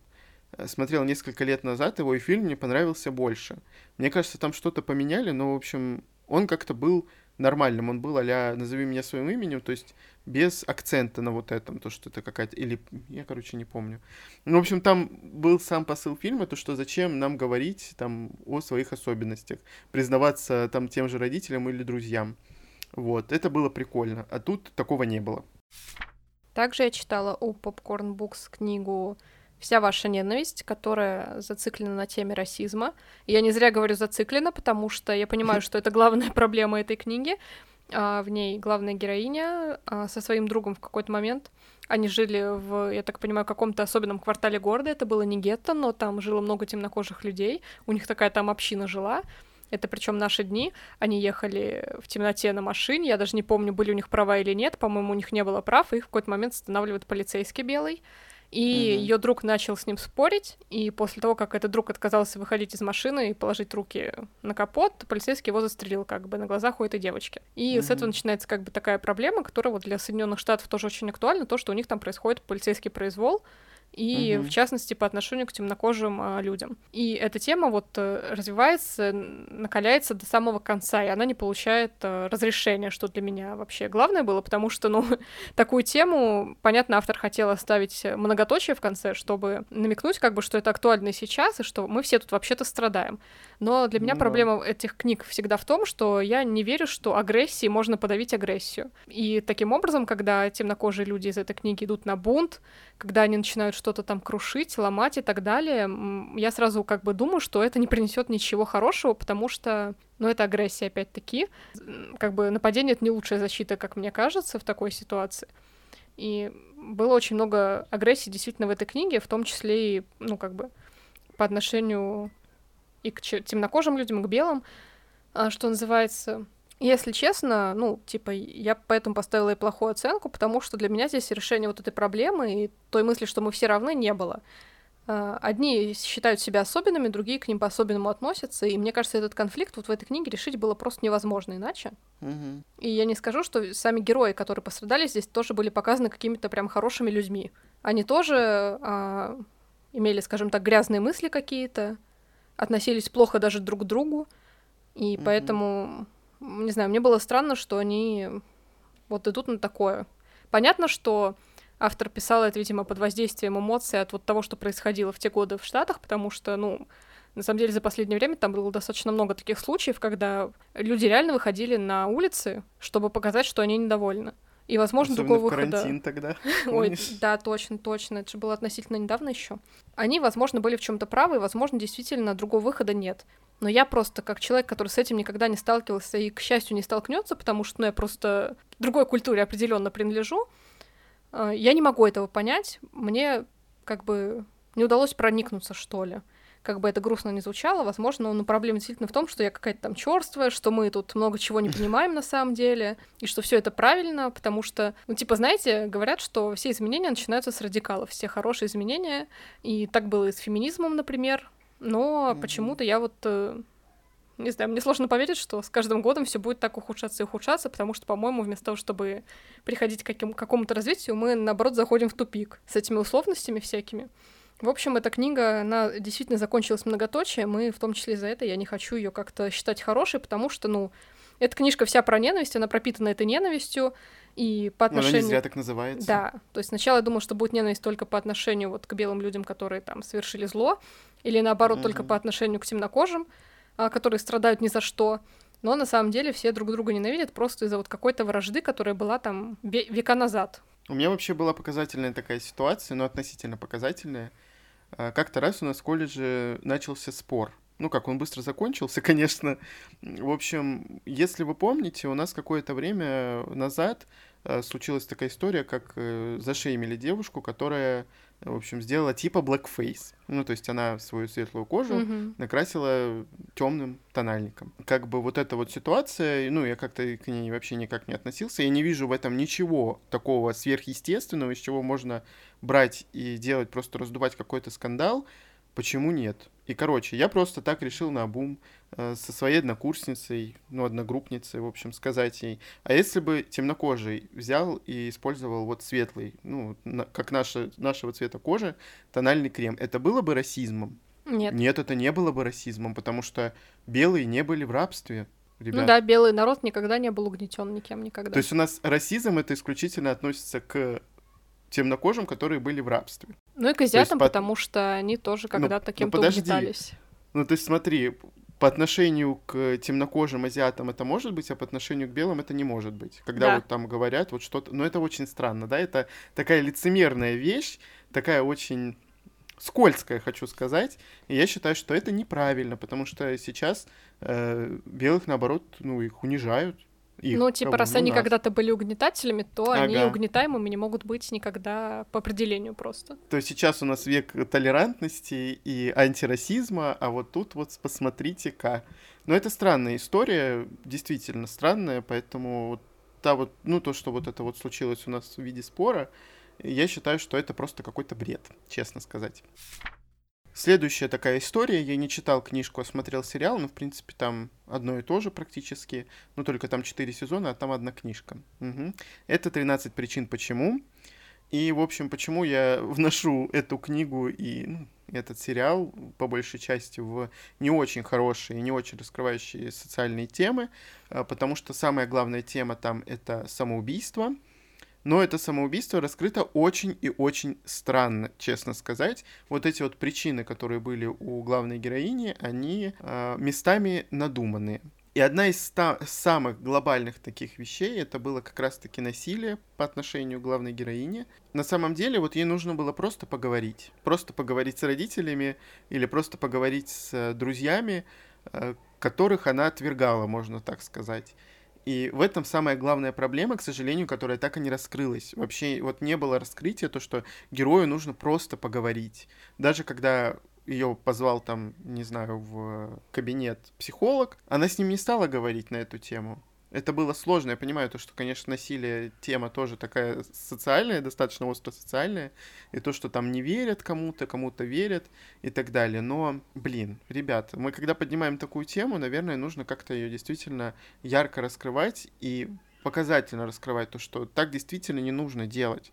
э, смотрел несколько лет назад его, и фильм мне понравился больше. Мне кажется, там что-то поменяли, но, в общем, он как-то был нормальным. Он был а «Назови меня своим именем», то есть без акцента на вот этом, то, что это какая-то... Или... Я, короче, не помню. Ну, в общем, там был сам посыл фильма, то, что зачем нам говорить там о своих особенностях, признаваться там тем же родителям или друзьям. Вот, это было прикольно, а тут такого не было. Также я читала у Popcorn Books книгу «Вся ваша ненависть», которая зациклена на теме расизма. Я не зря говорю «зациклена», потому что я понимаю, что это главная проблема этой книги. А в ней главная героиня а, со своим другом в какой-то момент. Они жили в, я так понимаю, каком-то особенном квартале города. Это было не гетто, но там жило много темнокожих людей. У них такая там община жила. Это причем наши дни. Они ехали в темноте на машине. Я даже не помню, были у них права или нет. По-моему, у них не было прав. Их в какой-то момент останавливает полицейский белый. И mm-hmm. ее друг начал с ним спорить, и после того, как этот друг отказался выходить из машины и положить руки на капот, полицейский его застрелил как бы на глазах у этой девочки. И mm-hmm. с этого начинается как бы такая проблема, которая вот для Соединенных Штатов тоже очень актуальна, то, что у них там происходит полицейский произвол, и угу. в частности по отношению к темнокожим а, людям. И эта тема вот э, развивается, накаляется до самого конца, и она не получает а, разрешения, что для меня вообще главное было, потому что, ну, такую тему, понятно, автор хотел оставить многоточие в конце, чтобы намекнуть, как бы, что это актуально сейчас, и что мы все тут вообще-то страдаем. Но для меня ну, проблема этих книг всегда в том, что я не верю, что агрессии можно подавить агрессию. И таким образом, когда темнокожие люди из этой книги идут на бунт, когда они начинают что-то там крушить, ломать и так далее, я сразу как бы думаю, что это не принесет ничего хорошего, потому что, ну, это агрессия опять-таки. Как бы нападение — это не лучшая защита, как мне кажется, в такой ситуации. И было очень много агрессии действительно в этой книге, в том числе и, ну, как бы, по отношению и к темнокожим людям, и к белым, а, что называется. Если честно, ну, типа, я поэтому поставила и плохую оценку, потому что для меня здесь решение вот этой проблемы и той мысли, что мы все равны, не было. э, одни считают себя особенными, другие к ним по-особенному относятся, и мне кажется, этот конфликт вот в этой книге решить было просто невозможно иначе. Мгм. И я не скажу, что сами герои, которые пострадали здесь, тоже были показаны какими-то прям хорошими людьми. Они тоже а, имели, скажем так, грязные мысли какие-то, относились плохо даже друг к другу, и Мгм. поэтому, не знаю, мне было странно, что они вот идут на такое. Понятно, что автор писал это, видимо, под воздействием эмоций от вот того, что происходило в те годы в Штатах, потому что, ну, на самом деле, за последнее время там было достаточно много таких случаев, когда люди реально выходили на улицы, чтобы показать, что они недовольны. И, возможно, Особенно другого в выхода... карантин тогда. Ой, помнишь? да, точно, точно. Это же было относительно недавно еще. Они, возможно, были в чем-то правы, и, возможно, действительно другого выхода нет. Но я просто, как человек, который с этим никогда не сталкивался и, к счастью, не столкнется, потому что ну, я просто другой культуре определенно принадлежу, э, я не могу этого понять. Мне как бы не удалось проникнуться, что ли. Как бы это грустно не звучало, возможно, но проблема действительно в том, что я какая-то там черствая, что мы тут много чего не понимаем на самом деле, и что все это правильно, потому что, ну, типа, знаете, говорят, что все изменения начинаются с радикалов, все хорошие изменения, и так было и с феминизмом, например, но Мгм. почему-то я вот э, не знаю, мне сложно поверить, что с каждым годом все будет так ухудшаться и ухудшаться, потому что, по-моему, вместо того, чтобы приходить к каким- к какому-то развитию, мы, наоборот, заходим в тупик с этими условностями всякими. В общем, эта книга, она действительно закончилась многоточием, и в том числе за это я не хочу ее как-то считать хорошей, потому что, ну, эта книжка вся про ненависть, она пропитана этой ненавистью, и по Но она не отношению... зря так называется. Да, то есть сначала я думала, что будет ненависть только по отношению вот к белым людям, которые там совершили зло, или наоборот только Мгм. по отношению к темнокожим, а, которые страдают ни за что. Но на самом деле все друг друга ненавидят просто из-за вот какой-то вражды, которая была там ве- века назад. У меня вообще была показательная такая ситуация, но относительно показательная. А, Как-то раз у нас в колледже начался спор. Ну как, он быстро закончился, конечно. В общем, если вы помните, у нас какое-то время назад случилась такая история, как э, зашеймили девушку, которая, в общем, сделала типа blackface. Ну, то есть она свою светлую кожу Мгм. накрасила темным тональником. Как бы вот эта вот ситуация, ну, я как-то к ней вообще никак не относился. Я не вижу в этом ничего такого сверхъестественного, из чего можно брать и делать, просто раздувать какой-то скандал. Почему нет? И, короче, я просто так решил на обум э, со своей однокурсницей, ну, одногруппницей, в общем, сказать ей, а если бы темнокожий взял и использовал вот светлый, ну, на- как наша, нашего цвета кожи, тональный крем, это было бы расизмом? Нет. Нет, это не было бы расизмом, потому что белые не были в рабстве, ребят. Ну да, белый народ никогда не был угнетен никем никогда. То есть у нас расизм это исключительно относится к темнокожим, которые были в рабстве. Ну и к азиатам, по- потому что они тоже когда-то ну, кем-то подожди. угнетались. Ну, то есть смотри, по отношению к темнокожим азиатам это может быть, а по отношению к белым это не может быть. Когда Да. вот там говорят вот что-то... Ну, это очень странно, да? Это такая лицемерная вещь, такая очень скользкая, хочу сказать. И я считаю, что это неправильно, потому что сейчас э, белых, наоборот, ну, их унижают. Их, ну, типа, раз Ну, они когда-то были угнетателями, то они Ага. угнетаемыми не могут быть никогда по определению просто. То есть сейчас у нас век толерантности и антирасизма, а вот тут вот посмотрите-ка. Но это странная история, действительно странная, поэтому вот та вот, ну то, что вот это вот случилось у нас в виде спора, я считаю, что это просто какой-то бред, честно сказать. Следующая такая история, я не читал книжку, а смотрел сериал, но в принципе там одно и то же практически, ну только там 4 сезона, а там одна книжка. Мгм. Это 13 причин почему. И, в общем, почему я вношу эту книгу и ну, этот сериал, по большей части, в не очень хорошие, не очень раскрывающие социальные темы, а, потому что самая главная тема там — это самоубийство, но это самоубийство раскрыто очень и очень странно, честно сказать. Вот эти вот причины, которые были у главной героини, они а, местами надуманные. И одна из ста- самых глобальных таких вещей это было как раз-таки насилие по отношению к главной героине. На самом деле, вот ей нужно было просто поговорить. Просто поговорить с родителями или просто поговорить с э, друзьями, э, которых она отвергала, можно так сказать. И в этом самая главная проблема, к сожалению, которая так и не раскрылась. Вообще вот не было раскрытия, то, что герою нужно просто поговорить. Даже когда ее позвал там, не знаю, в кабинет психолог, она с ним не стала говорить на эту тему. Это было сложно. Я понимаю то, что, конечно, насилие тема тоже такая социальная, достаточно остро социальная, и то, что там не верят кому-то, кому-то верят и так далее. Но, блин, ребят, мы когда поднимаем такую тему, наверное, нужно как-то ее действительно ярко раскрывать и показательно раскрывать то, что так действительно не нужно делать.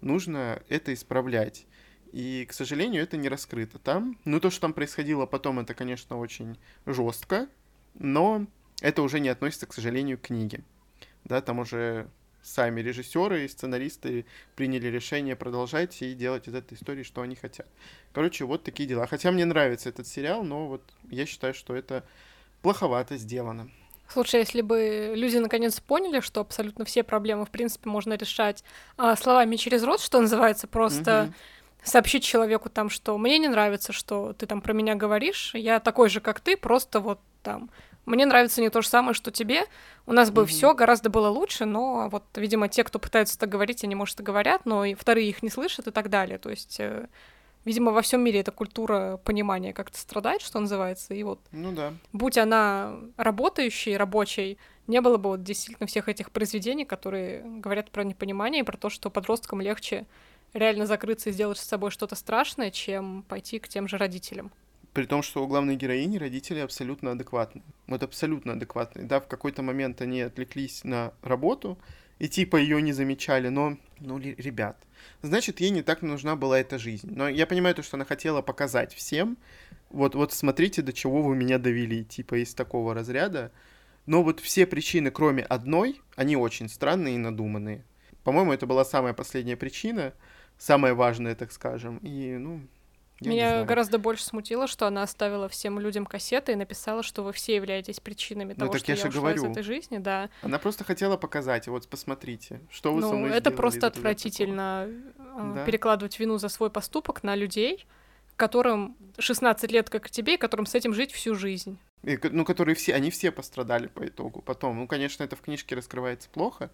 Нужно это исправлять. И, к сожалению, это не раскрыто там. Ну, то, что там происходило потом, это, конечно, очень жестко, но это уже не относится, к сожалению, к книге. Да, там уже сами режиссеры и сценаристы приняли решение продолжать и делать из этой истории, что они хотят. Короче, вот такие дела. Хотя мне нравится этот сериал, но вот я считаю, что это плоховато сделано. Слушай, если бы люди наконец поняли, что абсолютно все проблемы, в принципе, можно решать а, словами через рот, что называется, просто угу. сообщить человеку там, что мне не нравится, что ты там про меня говоришь, я такой же, как ты, просто вот там мне нравится не то же самое, что тебе. У нас бы mm-hmm. все гораздо было лучше, но вот, видимо, те, кто пытаются так говорить, они, может, и говорят, но и вторые их не слышат и так далее. То есть, э, видимо, во всем мире эта культура понимания как-то страдает, что называется. И вот, ну да. будь она работающей, рабочей, не было бы вот действительно всех этих произведений, которые говорят про непонимание и про то, что подросткам легче реально закрыться и сделать с собой что-то страшное, чем пойти к тем же родителям. При том, что у главной героини родители абсолютно адекватны. Вот абсолютно адекватные. Да, в какой-то момент они отвлеклись на работу, и типа ее не замечали, но, ну, ребят, значит, ей не так нужна была эта жизнь. Но я понимаю то, что она хотела показать всем, вот, вот смотрите, до чего вы меня довели, типа из такого разряда. Но вот все причины, кроме одной, они очень странные и надуманные. По-моему, это была самая последняя причина, самая важная, так скажем. И, ну, я Меня гораздо больше смутило, что она оставила всем людям кассеты и написала, что вы все являетесь причинами ну, того, что я, я ушла говорю. из этой жизни, да. Она просто хотела показать, вот посмотрите, что вы ну, со мной это просто отвратительно э, да? перекладывать вину за свой поступок на людей, которым 16 лет, как и тебе, и которым с этим жить всю жизнь. И, ну, которые все, они все пострадали по итогу потом. Ну, конечно, это в книжке раскрывается плохо,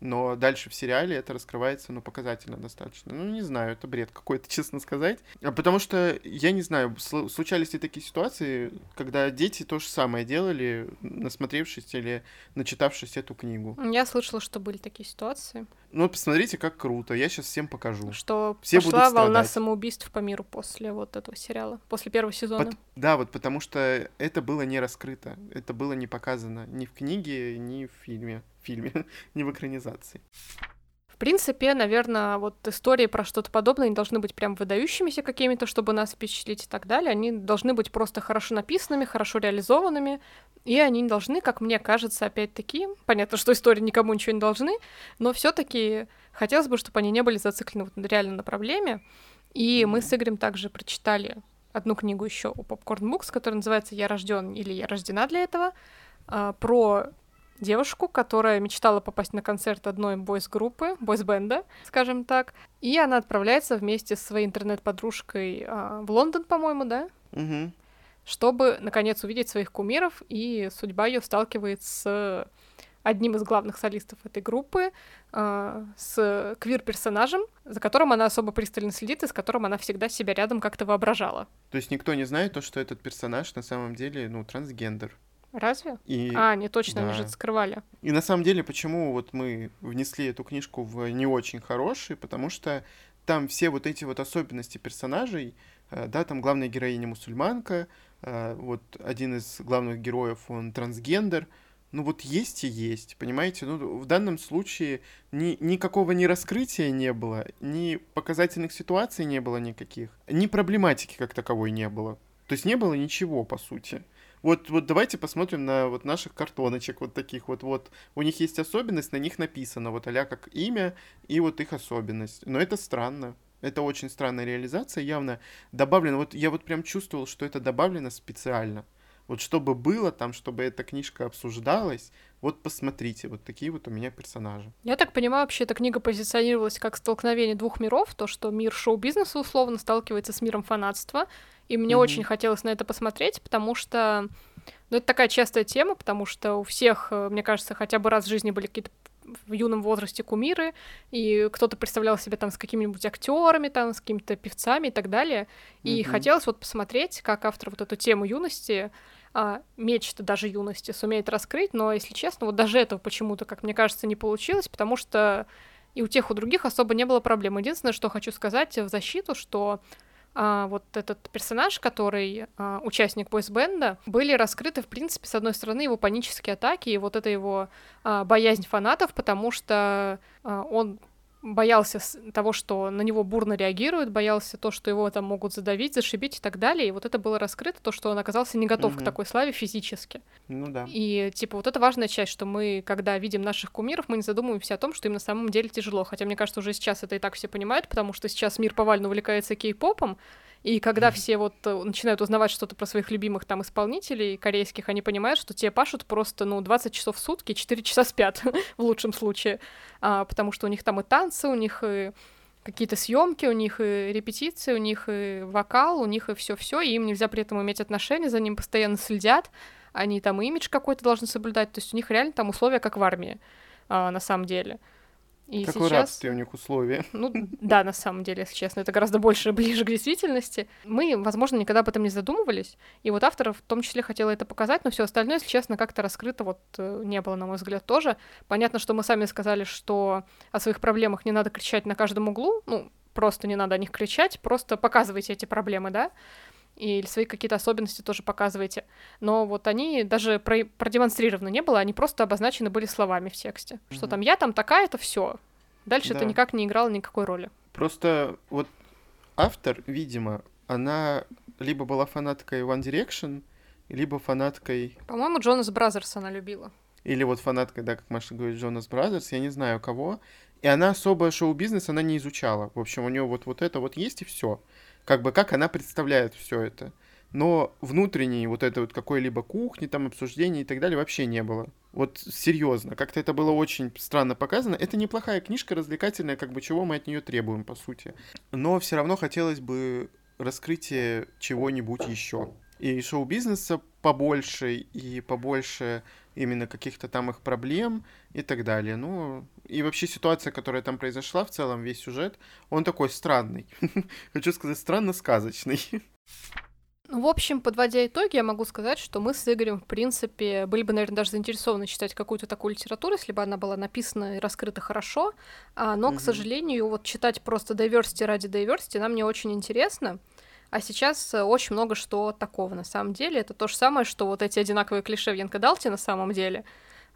но дальше в сериале это раскрывается, ну, показательно достаточно. Ну, не знаю, это бред какой-то, честно сказать. А потому что, я не знаю, случались ли такие ситуации, когда дети то же самое делали, насмотревшись или начитавшись эту книгу. Я слышала, что были такие ситуации. Ну, посмотрите, как круто. Я сейчас всем покажу. Что Все пошла волна самоубийств по миру после вот этого сериала, после первого сезона. Под... Да, вот потому что это было не раскрыто. Это было не показано ни в книге, ни в фильме фильме, не в экранизации. В принципе, наверное, вот истории про что-то подобное не должны быть прям выдающимися какими-то, чтобы нас впечатлить и так далее. Они должны быть просто хорошо написанными, хорошо реализованными, и они не должны, как мне кажется, опять-таки, понятно, что истории никому ничего не должны, но все таки хотелось бы, чтобы они не были зациклены вот реально на проблеме. И мы с Игорем также прочитали одну книгу еще у Popcorn Books, которая называется «Я рожден или я рождена для этого», а, про девушку, которая мечтала попасть на концерт одной бойс-группы, бойс-бенда, скажем так, и она отправляется вместе со своей интернет-подружкой а, в Лондон, по-моему, да? Угу. Чтобы, наконец, увидеть своих кумиров, и судьба ее сталкивает с одним из главных солистов этой группы, э, с квир-персонажем, за которым она особо пристально следит и с которым она всегда себя рядом как-то воображала. То есть никто не знает то, что этот персонаж на самом деле, ну, трансгендер. Разве? И... А, не точно, да. они же скрывали. И на самом деле, почему вот мы внесли эту книжку в не очень хороший, потому что там все вот эти вот особенности персонажей, э, да, там главная героиня мусульманка, э, вот один из главных героев, он трансгендер, ну вот есть и есть, понимаете? Ну, в данном случае ни, никакого ни раскрытия не было, ни показательных ситуаций не было никаких, ни проблематики как таковой не было. То есть не было ничего, по сути. Вот, вот давайте посмотрим на вот наших картоночек вот таких вот. Вот у них есть особенность, на них написано вот а как имя и вот их особенность. Но это странно. Это очень странная реализация, явно добавлено. Вот я вот прям чувствовал, что это добавлено специально. Вот чтобы было там, чтобы эта книжка обсуждалась, вот посмотрите, вот такие вот у меня персонажи. Я так понимаю, вообще эта книга позиционировалась как столкновение двух миров, то, что мир шоу-бизнеса условно сталкивается с миром фанатства, и мне mm-hmm. очень хотелось на это посмотреть, потому что ну, это такая частая тема, потому что у всех, э, мне кажется, хотя бы раз в жизни были какие-то в юном возрасте кумиры, и кто-то представлял себя там с какими-нибудь актерами, там, с какими-то певцами и так далее. И mm-hmm. хотелось вот посмотреть, как автор вот эту тему юности а, мечты даже юности сумеет раскрыть, но, если честно, вот даже этого почему-то, как мне кажется, не получилось, потому что и у тех, у других особо не было проблем. Единственное, что хочу сказать в защиту, что а, вот этот персонаж, который а, участник бойсбенда, были раскрыты, в принципе, с одной стороны, его панические атаки и вот эта его а, боязнь фанатов, потому что он боялся того, что на него бурно реагируют, боялся то, что его там могут задавить, зашибить и так далее. И вот это было раскрыто, то, что он оказался не готов угу. к такой славе физически. Ну да. И типа вот это важная часть, что мы, когда видим наших кумиров, мы не задумываемся о том, что им на самом деле тяжело. Хотя, мне кажется, уже сейчас это и так все понимают, потому что сейчас мир повально увлекается кей-попом, и когда все вот э, начинают узнавать что-то про своих любимых там исполнителей корейских, они понимают, что те пашут просто, ну, 20 часов в сутки, 4 часа спят в лучшем случае, а, потому что у них там и танцы, у них и какие-то съемки, у них и репетиции, у них и вокал, у них и все-все, и им нельзя при этом иметь отношения, за ним постоянно следят, они там имидж какой-то должны соблюдать, то есть у них реально там условия как в армии, а, на самом деле. И Какое сейчас... рабствие у них условия. Ну да, на самом деле, если честно, это гораздо больше ближе к действительности. Мы, возможно, никогда об этом не задумывались, и вот автор в том числе хотела это показать, но все остальное, если честно, как-то раскрыто вот э, не было, на мой взгляд, тоже. Понятно, что мы сами сказали, что о своих проблемах не надо кричать на каждом углу, ну, просто не надо о них кричать, просто показывайте эти проблемы, да, или свои какие-то особенности тоже показывайте. Но вот они даже про продемонстрированы не было, они просто обозначены были словами в тексте. Mm-hmm. Что там я там такая, это все. Дальше да. это никак не играло никакой роли. Просто вот автор, видимо, она либо была фанаткой One Direction, либо фанаткой... По-моему, Jonas Brothers она любила. Или вот фанаткой, да, как Маша говорит, Jonas Brothers, я не знаю кого. И она особо шоу-бизнес она не изучала. В общем, у нее вот, вот это вот есть и все как бы как она представляет все это. Но внутренней вот этой вот какой-либо кухни, там обсуждений и так далее вообще не было. Вот серьезно, как-то это было очень странно показано. Это неплохая книжка, развлекательная, как бы чего мы от нее требуем, по сути. Но все равно хотелось бы раскрытия чего-нибудь еще. И шоу-бизнеса побольше, и побольше именно каких-то там их проблем и так далее. Ну, и вообще ситуация, которая там произошла, в целом весь сюжет, он такой странный. Хочу сказать, странно-сказочный. Ну, в общем, подводя итоги, я могу сказать, что мы с Игорем, в принципе, были бы, наверное, даже заинтересованы читать какую-то такую литературу, если бы она была написана и раскрыта хорошо. А, но, mm-hmm. к сожалению, вот читать просто diversity ради diversity нам не очень интересно. А сейчас э, очень много что такого на самом деле. Это то же самое, что вот эти одинаковые клише в Янкадалте на самом деле.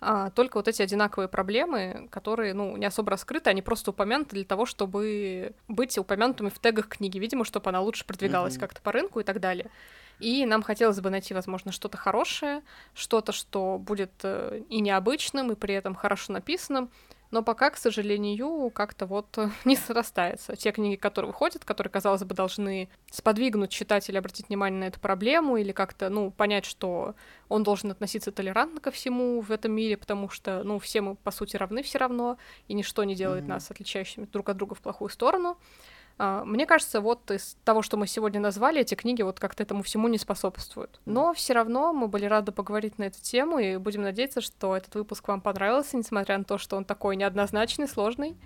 А, только вот эти одинаковые проблемы, которые, ну, не особо раскрыты, они просто упомянуты для того, чтобы быть упомянутыми в тегах книги, видимо, чтобы она лучше продвигалась mm-hmm. как-то по рынку и так далее. И нам хотелось бы найти, возможно, что-то хорошее, что-то, что будет э, и необычным, и при этом хорошо написанным, но пока, к сожалению, как-то вот не срастается. Те книги, которые выходят, которые, казалось бы, должны сподвигнуть читателя обратить внимание на эту проблему или как-то, ну, понять, что он должен относиться толерантно ко всему в этом мире, потому что, ну, все мы, по сути, равны все равно, и ничто не делает mm-hmm. нас отличающими друг от друга в плохую сторону. А, мне кажется, вот из того, что мы сегодня назвали, эти книги вот как-то этому всему не способствуют. Но все равно мы были рады поговорить на эту тему и будем надеяться, что этот выпуск вам понравился, несмотря на то, что он такой неоднозначный, сложный.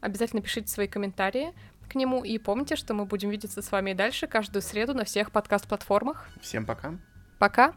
Обязательно пишите свои комментарии к нему и помните, что мы будем видеться с вами и дальше каждую среду на всех подкаст-платформах. Всем пока. Пока.